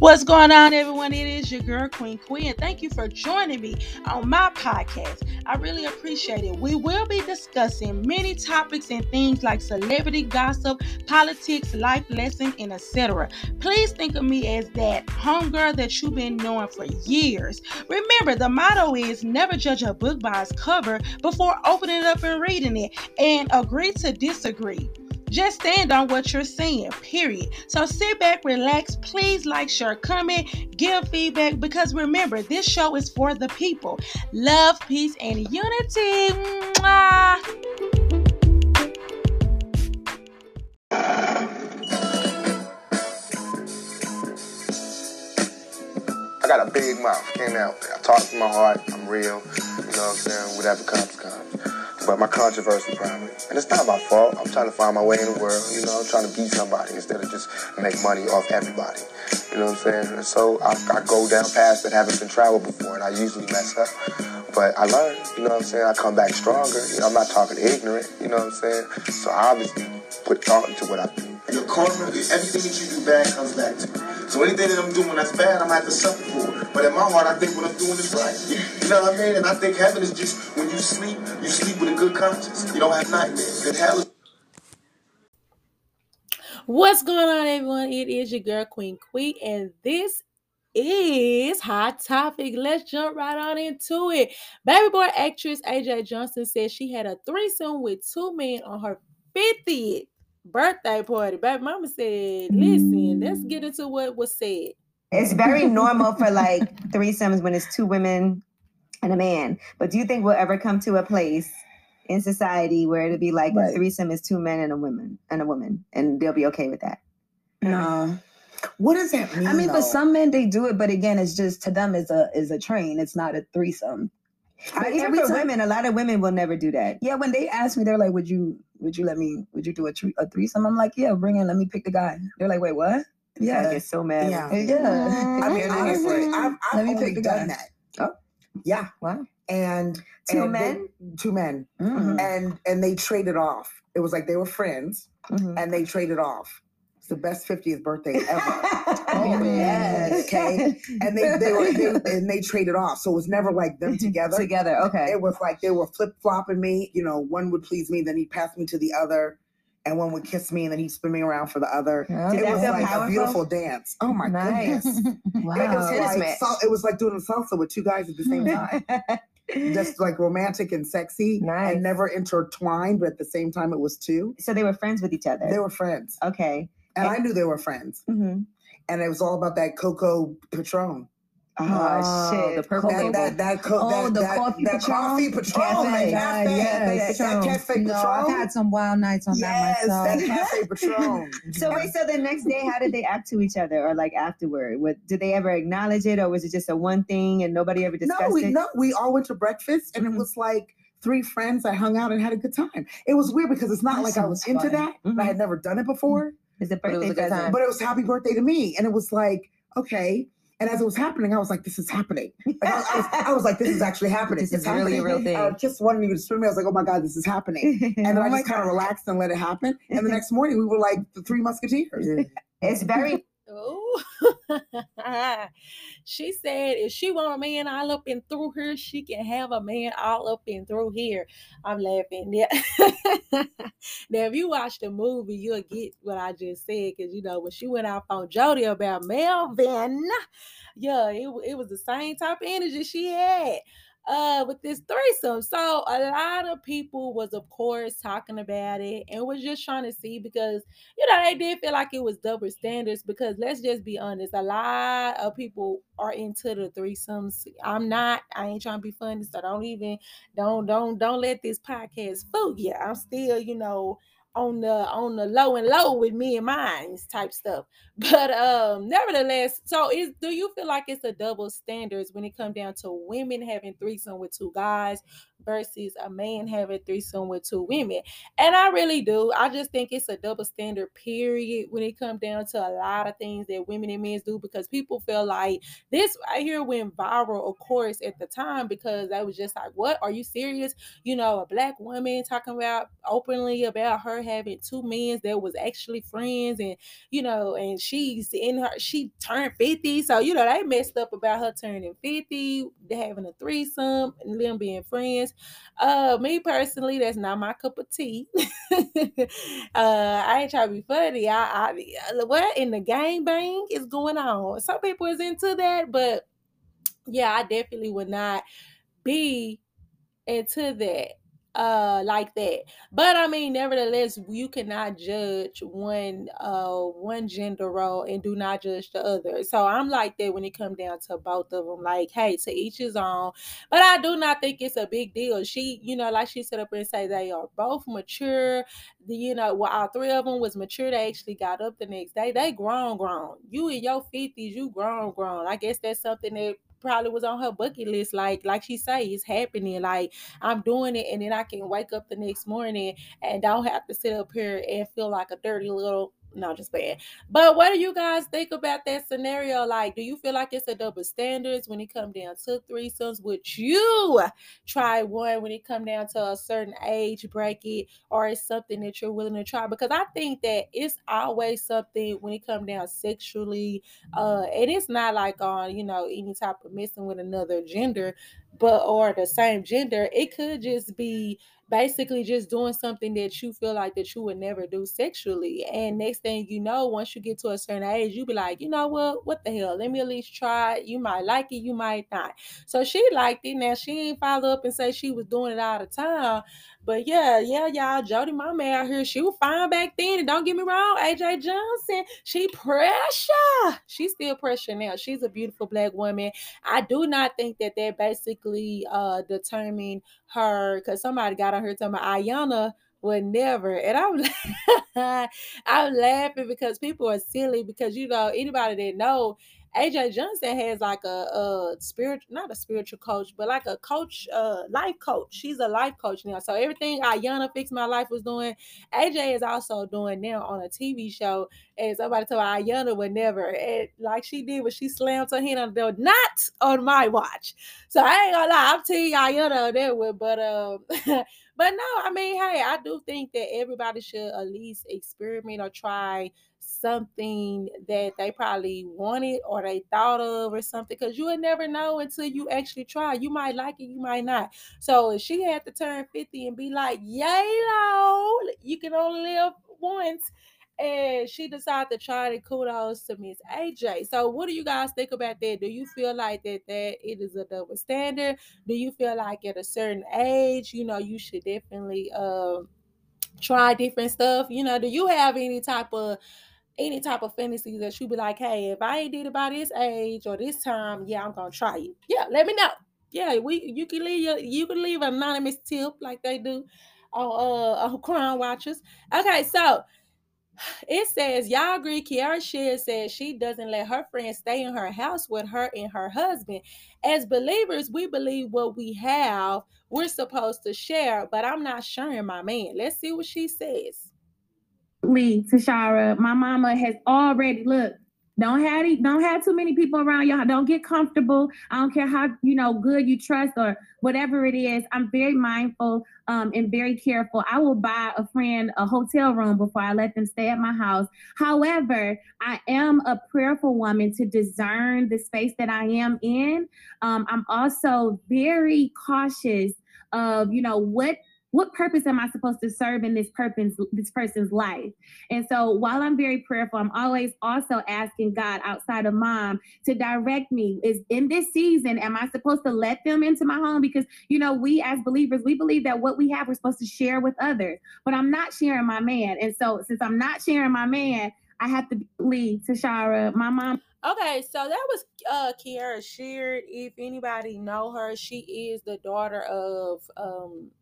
What's going on, everyone? It is your girl, Queen Queen, thank you for joining me on my podcast. I really appreciate it. We will be discussing many topics and things like celebrity gossip, politics, life lessons, and etc. Please think of me as that homegirl that you've been knowing for years. Remember, the motto is never judge a book by its cover before opening it up and reading it, and agree to disagree. Just stand on what you're saying, period. So sit back, relax, please like, share, comment, give feedback because remember, this show is for the people. Love, peace, and unity. Mwah. I got a big mouth. Help it. I talk from my heart. I'm real. You know what I'm saying? Whatever comes, comes. But my controversy probably. And it's not my fault. I'm trying to find my way in the world. You know, I'm trying to be somebody instead of just make money off everybody. You know what I'm saying? And so I, I go down paths that haven't been traveled before, and I usually mess up. But I learn, you know what I'm saying? I come back stronger. You know, I'm not talking ignorant, you know what I'm saying? So I obviously put thought into what I do. Your karma, everything that you do bad comes back to you. So anything that I'm doing that's bad, I'm gonna have to suffer for. But in my heart, I think what I'm doing is right. You know what I mean? And I think heaven is just when you sleep, you sleep with a good conscience. You don't have nightmares. And hell What's going on, everyone? It is your girl, Queen Queen, and this is Hot Topic. Let's jump right on into it. Baby boy actress AJ Johnson said she had a threesome with two men on her 50th birthday party. Baby mama said, listen, let's get into what was said. It's very normal for like threesomes when it's two women and a man. But do you think we'll ever come to a place in society where it'll be like Right. a threesome is two men and a woman and a woman, and they'll be okay with that? No. What does that mean? I mean, though? but some men they do it, but again, it's just to them is a is a train. It's not a threesome. But I- even every for time- women, a lot of women will never do that. Yeah, when they ask me, they're like, "Would you would you let me would you do a, tre- a threesome?" I'm like, "Yeah, bring in. Let me pick the guy." They're like, "Wait, what?" I Yeah, get so mad. Yeah. yeah. I mean, honestly, I've, I've only done that. Oh. Yeah, Wow. and Two and they- men? two men, Mm. and and they traded off. It was like they were friends, Mhm. and they traded off. It's the best 50th birthday ever. Oh, yes. Okay. and they they were they, and they traded off, so it was never like them together. Together, okay. It was like they were flip flopping me. You know, one would please me, then he'd pass me to the other, and one would kiss me, and then he'd spin me around for the other. Yeah. It was like powerful? a beautiful dance. Oh my Nice. goodness! wow. It was, Tennis like, match. sal- it was like doing salsa with two guys at the same time. Just like romantic and sexy Nice. and never intertwined, but at the same time it was two. so they were friends with each other. They were friends. okay. And I knew they were friends. hmm And it was all about that Coco Patron. Oh, shit. the purple That label. that that, co- Oh, that, the that, coffee that Patron? coffee Patron, Cafe, that cafe, yeah, that, yes, that, Patron. cafe no, I've had some wild nights on yes, that that myself. cafe Patron. So wait, so the next day, how did they act to each other, or like afterward? What did they ever acknowledge it, or was it just a one thing and nobody ever discussed no, we it? no, we all went to breakfast, and Mhm. it was like three friends that hung out and had a good time. It was weird because it's not That like I was sounds into fun. that. and I had never done it before, It's a But it was birthday a good time. but it was happy birthday to me, and it was like okay. And as it was happening, I was like, "This is happening." Like, I, I was, I was like, "This is actually happening. This It's is really a real thing. I uh, just wanted you to swim me. I was like, "Oh my god, this is happening." And then Oh I just kind of relaxed and let it happen. And the next morning, we were like the three musketeers. it's very Oh, she said if she want a man all up and through her, she can have a man all up and through here. I'm laughing. Yeah. Now, if you watch the movie, you'll get what I just said because you know when she went off on Jody about Melvin, yeah, it, it was the same type of energy she had uh with this threesome. So a lot of people was of course talking about it and was just trying to see because you know they did feel like it was double standards because let's just be honest, a lot of people are into the threesomes. I'm not, I ain't trying to be funny, so don't even don't don't don't let this podcast fool you. I'm still, you know, on the on the low and low with me and mine type stuff. But um nevertheless, so is do you feel like it's a double standards when it comes down to women having threesome with two guys versus a man having threesome with two women? And I really do. I just think it's a double standard period when it comes down to a lot of things that women and men do because people feel like this right here went viral, of course, at the time because I was just like, What? Are you serious? You know, a black woman talking about openly about her having two men that was actually friends and you know, and she's in her she turned 50. So, you know, they messed up about her turning 50, having a threesome, and them being friends. Uh me personally, that's not my cup of tea. uh I ain't trying to be funny. I, I what in the gang bang is going on? Some people is into that, but yeah, I definitely would not be into that uh like that. But i mean nevertheless you cannot judge one uh one gender role and do not judge the other. So i'm like that when it comes down to both of them like hey to each his own. But i do not think it's a big deal. She you know like she set up and say they are both mature. The you know well all three of them was mature. They actually got up the next day. They grown grown. You in your 50s you grown grown. I guess that's something that probably was on her bucket list. Like, like she say, it's happening. Like I'm doing it, and then I can wake up the next morning and don't have to sit up here and feel like a dirty little no, just bad. But what do you guys think about that scenario? Like, do you feel like it's a double standards when it come down to threesomes? Would you try one when it come down to a certain age bracket, or is something that you're willing to try? Because I think that it's always something when it come down sexually, uh, and it's not like on you know any type of messing with another gender, but or the same gender. It could just be basically just doing something that you feel like that you would never do sexually. And next thing you know, once you get to a certain age, you be like, you know what? What the hell? Let me at least try. You might like it, you might not. So she liked it. Now she ain't follow up and say she was doing it all the time. But yeah, yeah, y'all, Jody Mama out here, she was fine back then. And don't get me wrong, AJ Johnson, she pressure. She's still pressure now. She's a beautiful black woman. I do not think that that basically uh determined her because somebody got on her talking about Iyanla would never. And I'm I'm laughing because people are silly because you know anybody that know AJ Johnson has like a, a spiritual, not a spiritual coach, but like a coach, uh, life coach. She's a life coach now. So everything Iyanla Fix My Life was doing, AJ is also doing now on a TV show. And somebody told Iyanla would never, and like she did when she slammed her hand on the door, not on my watch. So I ain't gonna lie, I'm telling Iyanla on that one, but um. but no, I mean, hey, I do think that everybody should at least experiment or try something that they probably wanted or they thought of or something because you would never know until you actually try. You might like it, you might not. So if she had to turn 50 and be like, yay, you can only live once. And she decided to try it. Kudos to Miss AJ. So, what do you guys think about that? Do you feel like that that it is a double standard? Do you feel like at a certain age, you know, you should definitely uh, try different stuff? You know, do you have any type of any type of fantasy that you be like, hey, if I ain't did it by this age or this time, yeah, I'm gonna try it. Yeah, let me know. Yeah, we you can leave your, you can leave an anonymous tip like they do on uh on Crime Watchers. Okay, so it says y'all agree. Kiara Sheard says she doesn't let her friends stay in her house with her and her husband. As believers, we believe what we have, we're supposed to share, but I'm not sharing my man. Let's see what she says. Lee, Tashara, my mama has already looked. Don't have don't have too many people around y'all. Don't get comfortable. I don't care how you know good you trust or whatever it is. I'm very mindful um, and very careful. I will buy a friend a hotel room before I let them stay at my house. However, I am a prayerful woman to discern the space that I am in. Um, I'm also very cautious of you know what what purpose am I supposed to serve in this purpose, this person's life? And so while I'm very prayerful, I'm always also asking God outside of mom to direct me. Is in this season, am I supposed to let them into my home? Because you know, we as believers, we believe that what we have we're supposed to share with others. But I'm not sharing my man. And so since I'm not sharing my man, I have to leave Tashara, my mom. Okay, so that was uh Kiara Sheard. If anybody know her, she is the daughter of um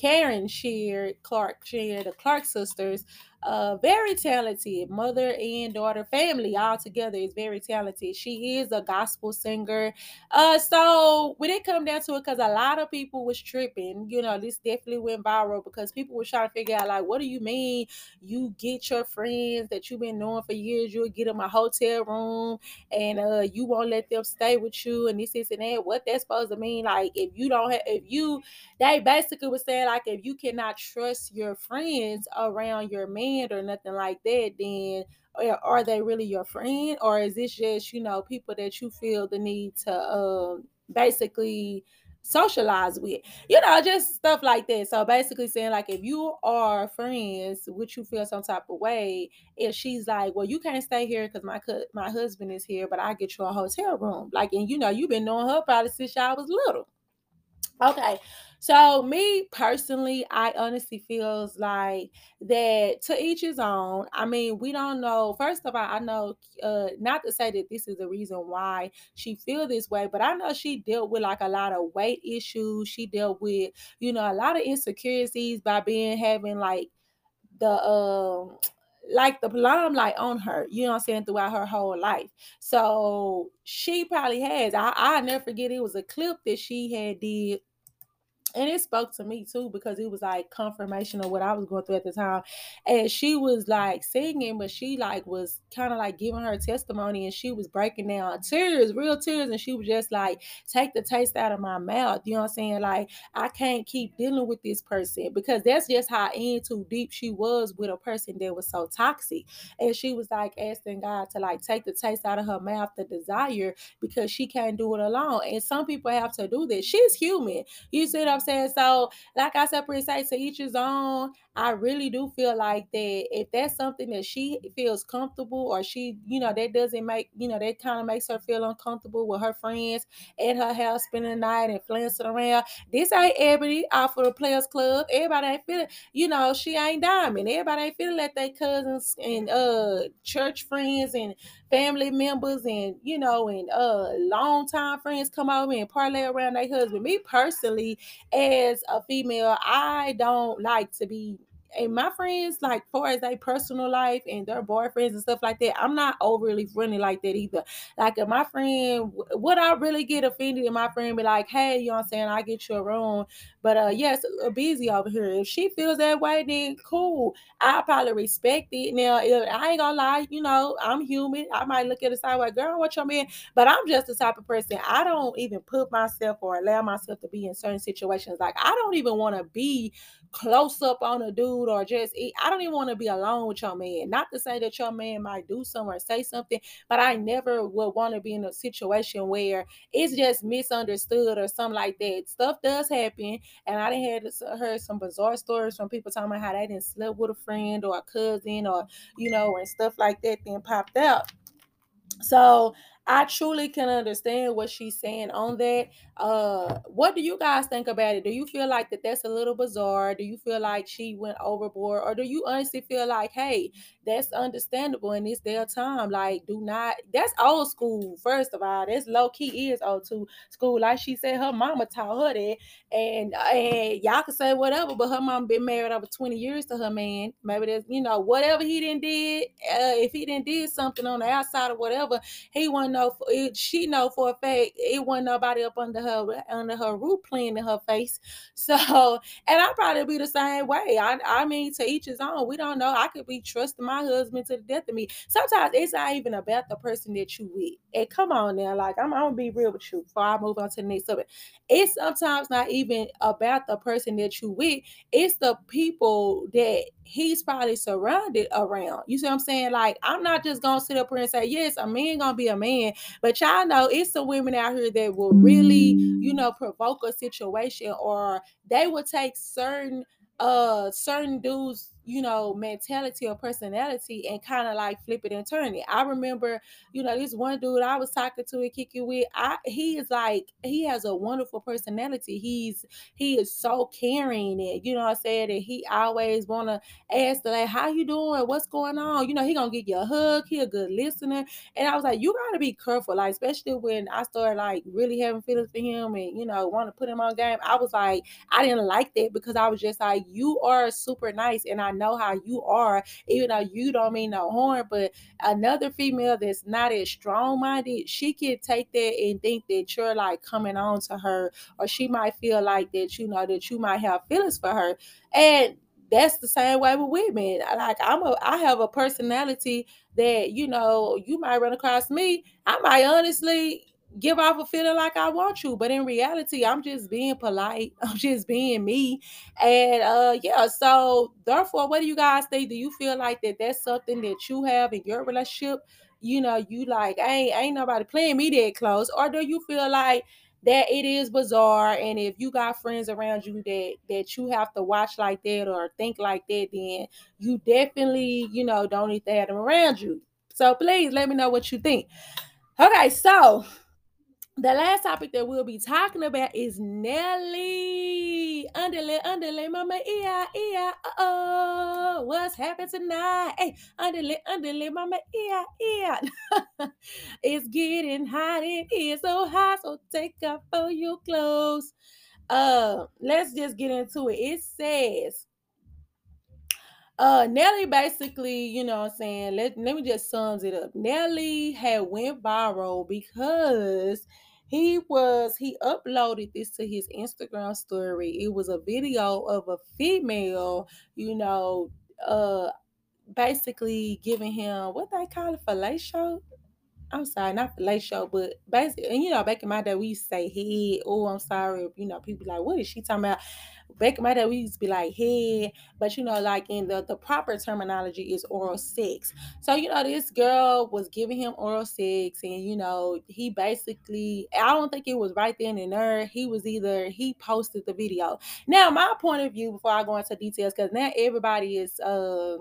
Karen Sheard, Clark Sheard, the Clark sisters, uh, very talented mother and daughter family all together is very talented. She is a gospel singer. Uh, so when it come down to it, because a lot of people was tripping, you know, this definitely went viral because people were trying to figure out like, what do you mean you get your friends that you've been knowing for years, you'll get them a hotel room and uh you won't let them stay with you and this, this and that. What that's supposed to mean? Like if you don't have if you they basically was saying like if you cannot trust your friends around your man or nothing like that, then are they really your friend? Or is this just you know people that you feel the need to um basically socialize with? You know just stuff like that. So basically saying like if you are friends which you feel some type of way if she's like well you can't stay here because my my husband is here but i get you a hotel room. Like and you know you've been knowing her probably since y'all was little Okay. So me personally, I honestly feels like that to each his own. I mean, we don't know. First of all, I know uh not to say that this is the reason why she feel this way, but I know she dealt with like a lot of weight issues. She dealt with, you know, a lot of insecurities by being having like the um like the limelight on her, you know what I'm saying, throughout her whole life. So she probably has. I I never forget it was a clip that she had did and it spoke to me too because it was like confirmation of what I was going through at the time. And she was like singing, but she like was kind of like giving her testimony and she was breaking down tears, real tears. And she was just like, take the taste out of my mouth. You know what I'm saying? Like, I can't keep dealing with this person because that's just how into deep she was with a person that was so toxic. And she was like asking God to like take the taste out of her mouth, the desire, because she can't do it alone. And some people have to do this. She's human. You see what I'm saying? So, like I said, say to each his own. I really do feel like that if that's something that she feels comfortable or she, you know, that doesn't make, you know, that kind of makes her feel uncomfortable with her friends at her house spending the night and flancing around. This ain't everybody out for the players club. Everybody ain't feeling, you know, she ain't diamond. Everybody ain't feeling like their cousins and uh church friends and family members and you know and uh long time friends come over and parlay around their husband. Me personally, as a female, I don't like to be and my friends, like far as their personal life and their boyfriends and stuff like that, I'm not overly friendly like that either. Like if my friend, would I really get offended if my friend be like, hey, you know what I'm saying, I get you a room. But uh yes, a busy over here. If she feels that way, then cool. I probably respect it. Now, if I ain't gonna lie, you know, I'm human. I might look at the sideway, girl, what your man? But I'm just the type of person I don't even put myself or allow myself to be in certain situations. Like I don't even want to be close up on a dude or just. I don't even want to be alone with your man. Not to say that your man might do something or say something, but I never would want to be in a situation where it's just misunderstood or something like that. Stuff does happen, and I didn't had heard some bizarre stories from people talking about how they didn't sleep with a friend or a cousin or you know and stuff like that then popped out. So I truly can understand what she's saying on that. Uh, what do you guys think about it? Do you feel like that that's a little bizarre? Do you feel like she went overboard, or do you honestly feel like, hey, that's understandable and it's their time? Like, do not. That's old school. First of all, that's low key is old to school. Like she said, her mama taught her that, and and y'all can say whatever, but her mom been married over twenty years to her man. Maybe that's you know whatever he didn't did. Uh, if he didn't did something on the outside or whatever, he wasn't know it, she know for a fact it wasn't nobody up under her under her roof playing in her face. So and I probably be the same way. I I mean to each his own. We don't know. I could be trusting my husband to the death of me. Sometimes it's not even about the person that you with. And come on now, like I'm, I'm gonna be real with you before I move on to the next subject. It's sometimes not even about the person that you with. It's the people that he's probably surrounded around. You see what I'm saying? Like, I'm not just gonna sit up here and say, yes, a man gonna be a man, but y'all know it's some women out here that will really, you know, provoke a situation or they will take certain uh certain dudes you know, mentality or personality and kind of like flip it and turn it. I remember, you know, this one dude I was talking to and kicking with, I he is like he has a wonderful personality. He's he is so caring and you know I said, and he always wanna ask the like, how you doing? What's going on? You know, he gonna give you a hug, he a good listener. And I was like, you gotta be careful, like especially when I started like really having feelings for him and you know want to put him on game. I was like, I didn't like that because I was just like, you are super nice and I know how you are, even though you don't mean no harm. But another female that's not as strong minded, she could take that and think that you're like coming on to her, or she might feel like that, you know, that you might have feelings for her. And that's the same way with women. Like I'm a I have a personality that, you know, you might run across me. I might honestly give off a feeling like I want you, but in reality, I'm just being polite. I'm just being me, and uh, yeah. So therefore, what do you guys think? Do you feel like that that's something that you have in your relationship? You know, you like ain't ain't nobody playing me that close, or do you feel like that it is bizarre and if you got friends around you that that you have to watch like that or think like that then you definitely you know don't need to have them around you so please let me know what you think okay so the last topic that we'll be talking about is Nelly. Underlay, underlay, mama, yeah, yeah, oh, what's happening tonight? Hey, underlay, underlay, mama, yeah, yeah. it's getting hot in here, so hot, so take off all your clothes. Uh, let's just get into it. It says, uh Nelly basically, you know what I'm saying, let, let me just sums it up. Nelly had went viral because he was he uploaded this to his Instagram story. It was a video of a female, you know, uh basically giving him what they call it fellatio. I'm sorry, not fellatio, but basically, and you know, back in my day, we used to say head. Oh, I'm sorry. You know, people like, what is she talking about? Back in my day, we used to be like head, but you know, like in the the proper terminology is oral sex. So you know, this girl was giving him oral sex, and you know, he basically, I don't think it was right then and there. He was either he posted the video. Now, my point of view before I go into details, because now everybody is uh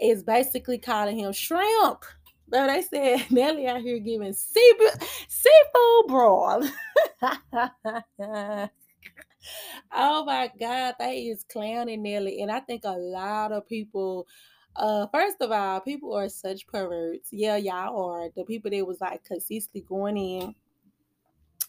is basically calling him shrimp. But they said Nelly out here giving seafood, seafood broil. oh my God, they is clowning Nelly. And I think a lot of people, uh, first of all, people are such perverts. Yeah, y'all are. The people that was like consistently going in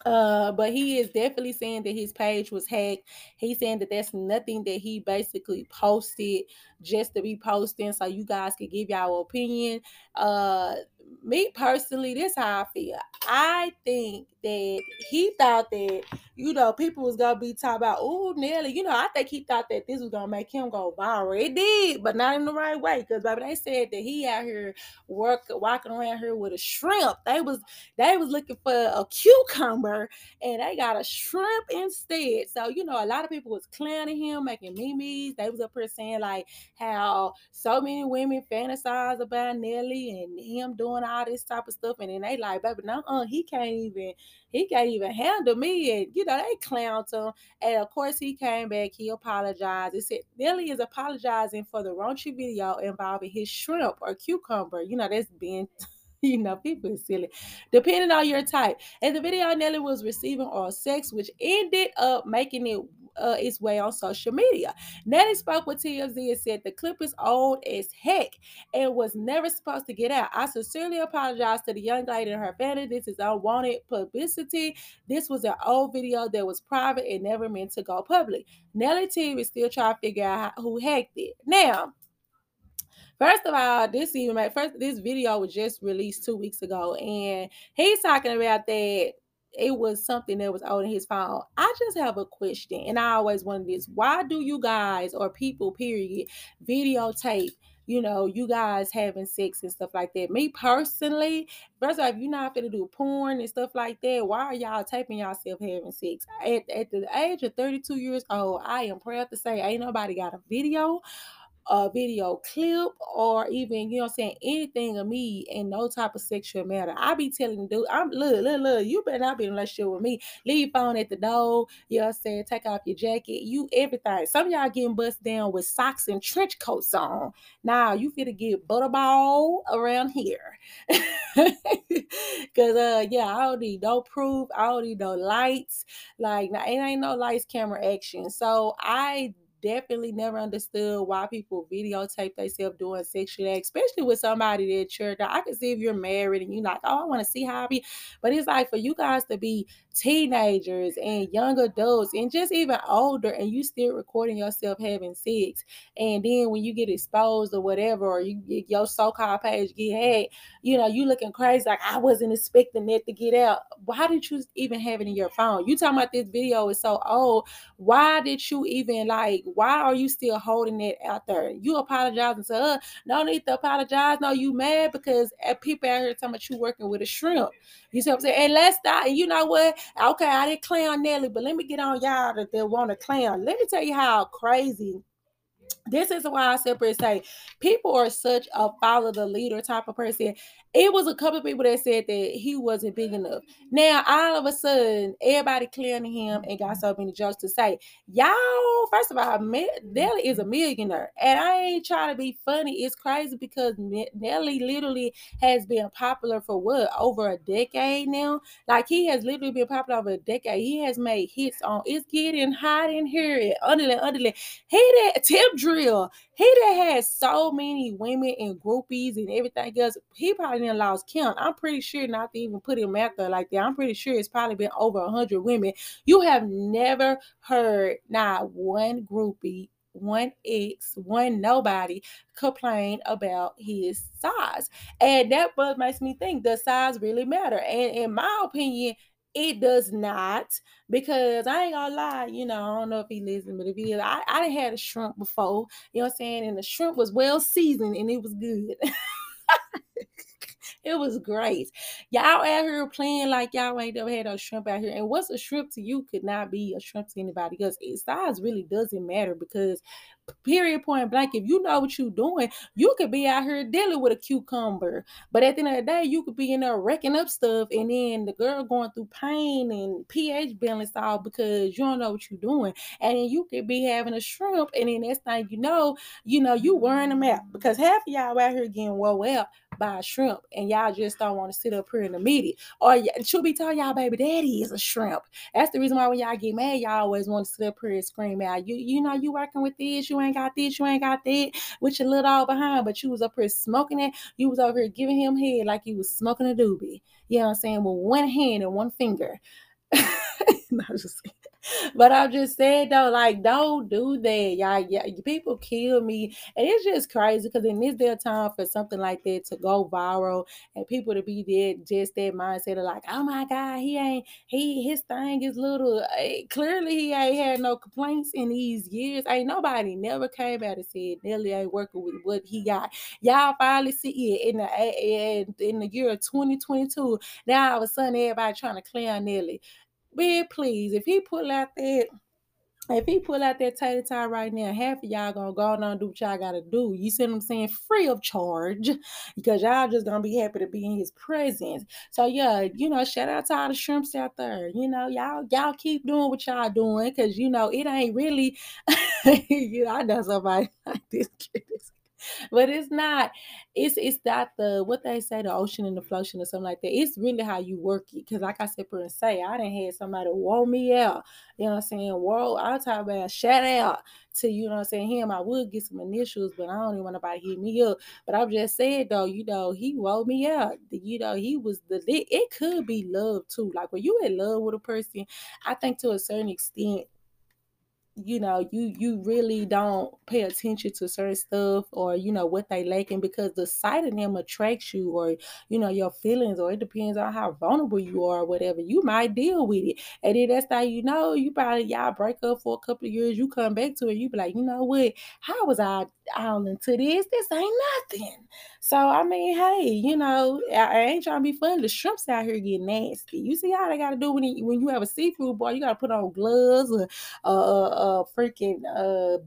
uh, but he is definitely saying that his page was hacked. He's saying that that's nothing that he basically posted just to be posting, so you guys can give y'all opinion. Uh, me personally, this how I feel. I think that he thought that you know people was gonna be talking about oh Nelly. You know, I think he thought that this was gonna make him go viral. It did, but not in the right way. Because baby, they said that he out here work walking around here with a shrimp. They was they was looking for a cucumber and they got a shrimp instead. So you know, a lot of people was clowning him, making memes. They was up here saying like how so many women fantasize about Nelly and him doing all this type of stuff, and then they like, baby, no, uh, he can't even he can't even handle me. And you know, they clowned him. And of course, he came back, he apologized. He said Nelly is apologizing for the raunchy video involving his shrimp or cucumber. You know, that's being you know, people is silly. Depending on your type. And the video Nelly was receiving oral sex, which ended up making it uh, its way on social media. Nelly spoke with TMZ and said the clip is old as heck and was never supposed to get out. I sincerely apologize to the young lady and her family. This is unwanted publicity. This was an old video that was private and never meant to go public. Nelly team is still trying to figure out who hacked it. Now, First of all, this even first this video was just released two weeks ago, and he's talking about that it was something that was on his phone. I just have a question, and I always wonder this: Why do you guys or people, period, videotape? You know, you guys having sex and stuff like that. Me personally, first of all, if you're not gonna do porn and stuff like that, why are y'all taping yourself having sex? At, at the age of 32 years old, I am proud to say ain't nobody got a video a video clip or even, you know I'm saying, anything of me in no type of sexual matter. I be telling dude, I'm look, look, look, you better not be in relationship with me. Leave phone at the door, you know I'm saying, take off your jacket, you everything. Some y'all getting bust down with socks and trench coats on. Now you finna get butterball around here. Cause uh yeah, I don't need no proof, I don't need no lights. Like now it ain't no lights, camera action. So I definitely never understood why people videotape themselves doing sexual acts, especially with somebody that you're. I can see if you're married and you're like, oh, I want to see how I be, but it's like for you guys to be teenagers and young adults and just even older, and you still recording yourself having sex, and then when you get exposed or whatever, or you get your so-called page get hacked, you know, you looking crazy like I wasn't expecting that to get out. Why did you even have it in your phone? You talking about this video is so old? Why did you even like? why are you still holding it out there? You apologizing to her. No need to apologize. No, you mad because uh, people out here talking about you working with a shrimp. You see what I'm saying? And let's not, and you know what? Okay, I didn't clown Nelly, but let me get on y'all that they want to clown. Let me tell you how crazy this is why I separate say people are such a follow the leader type of person. It was a couple of people that said that he wasn't big enough. Now, all of a sudden, everybody clearing him and got so many jokes to say. Y'all, first of all, Nelly is a millionaire. And I ain't trying to be funny. It's crazy because Nelly literally has been popular for what? Over a decade now? Like he has literally been popular over a decade. He has made hits on It's Getting Hot in Here and Underland, Underland. He did Tip Drill. He that had so many women and groupies and everything else. He probably didn't lost count. I'm pretty sure not to even put him out there like that. I'm pretty sure it's probably been over hundred women. You have never heard not one groupie one ex, one nobody complain about his size. And that makes me think the size really matter? And in my opinion, it does not because I ain't gonna lie, you know, I don't know if he listens, but if he is, I, I had a shrimp before, you know what I'm saying? And the shrimp was well seasoned and it was good. It was great. Y'all out here playing like y'all ain't never had a shrimp out here. And what's a shrimp to you could not be a shrimp to anybody else. Size really doesn't matter because period point blank if you know what you're doing you could be out here dealing with a cucumber but at the end of the day you could be in there wrecking up stuff and then the girl going through pain and ph balance all because you don't know what you're doing and then you could be having a shrimp and then next thing you know you know you wearing them out because half of y'all out here getting well out by a shrimp and y'all just don't want to sit up here in the media. Or she'll be telling y'all baby daddy is a shrimp. That's the reason why when y'all get mad, y'all always want to sit up here and scream out, you you know, you working with this, you ain't got this, you ain't got that, with your little all behind, but you was up here smoking it. You was over here giving him head like you was smoking a doobie. You know what I'm saying? With one hand and one finger. no, just but I'm just saying though, like, don't do that. Y'all, people kill me. And it's just crazy because in this day time for something like that to go viral and people to be there, just that mindset of like, oh my God, he ain't, he his thing is little. Eh, clearly he ain't had no complaints in these years. Ain't nobody never came out and said Nelly ain't working with what he got. Y'all finally see it in the in, in the year 2022. Now all of a sudden everybody trying to clear Nelly. Man, please, if he pull out that, if he pull out that tater tie right now, half of y'all gonna go on and do what y'all gotta do. You see what I'm saying? Free of charge, because y'all just gonna be happy to be in his presence. So yeah, you know, shout out to all the shrimps out there. You know, y'all y'all keep doing what y'all doing, cause you know it ain't really. you know, I know somebody like this but it's not it's it's not the what they say the ocean and the floation or something like that. It's really how you work it because like i said per say i didn't have somebody wore me out you know what i'm saying? Whoa i'll talk about shout out to you know what i'm saying? Him i would get some initials but i don't even want nobody hit me up. But i'm just saying though you know he wore me out you know he was the it could be love too. Like when you in love with a person i think to a certain extent you know you you really don't pay attention to certain stuff or you know what they lacking because the sight of them attracts you or you know your feelings or it depends on how vulnerable you are or whatever. You might deal with it. And then that's how you know you probably y'all break up for a couple of years you come back to it you be like you know what? How was i all into this? This ain't nothing. So I mean, hey, you know, I, ain't trying to be funny. The shrimps out here get nasty. You see how they got to do when when you have a seafood boy, you got to put on gloves, a, a, a freaking uh,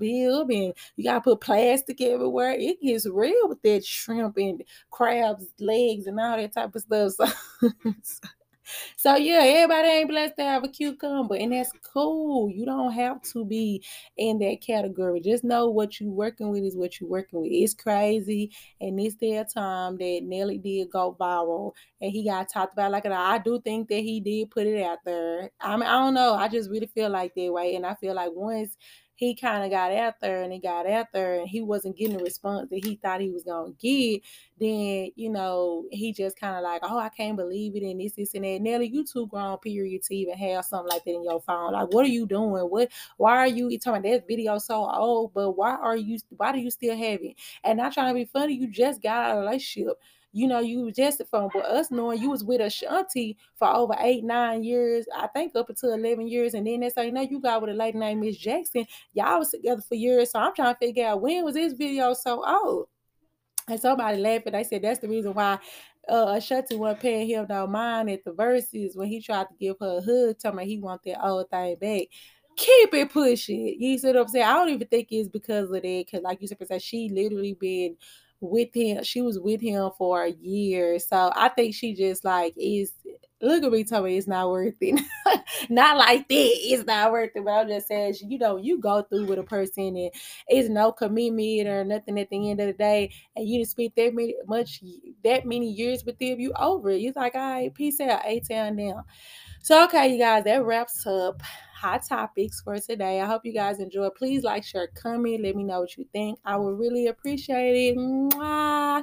and you got to put plastic everywhere. It gets real with that shrimp and crabs legs and all that type of stuff. So, so yeah, everybody ain't blessed to have a cucumber, and that's cool. You don't have to be in that category. Just know what you working with is what you working with. It's crazy, and this day time that Nelly did go viral, and he got talked about like that. I do think that he did put it out there. I mean, I don't know. I just really feel like that way, and I feel like once he kind of got there and he got there and he wasn't getting the response that he thought he was gonna get, then you know he just kind of like, oh, I can't believe it and this, this, and that. Nelly, you too grown, period, to even have something like that in your phone. Like, what are you doing? What? Why are you? You talking that video so old, but why are you? Why do you still have it? And not trying to be funny, you just got out of a relationship you know, you just from but us knowing you was with Ashanti for over eight, nine years, I think up until 11 years. And then they say, no, you got with a lady named Miss Jackson. Y'all was together for years. So I'm trying to figure out when was this video so old? And somebody laughed and they said that's the reason why uh Ashanti wasn't paying him no mind at the Verzuz when he tried to give her a hug, telling me he want that old thing back keep it pushing. You see what I'm saying? I don't even think it's because of that. Because like you said, she literally been with him. She was with him for a year. So I think she just like is look at me tell me it's not worth it. not like that. It's not worth it. But I'm just saying, you know, you go through with a person and it's no commitment or nothing at the end of the day, and you just spent that many much that many years with them, you over it. You're like, all right, peace out, A town down. So okay, you guys, that wraps up hot topics for today. I hope you guys enjoy. Please like, share, comment. Let me know what you think. I would really appreciate it. Mwah.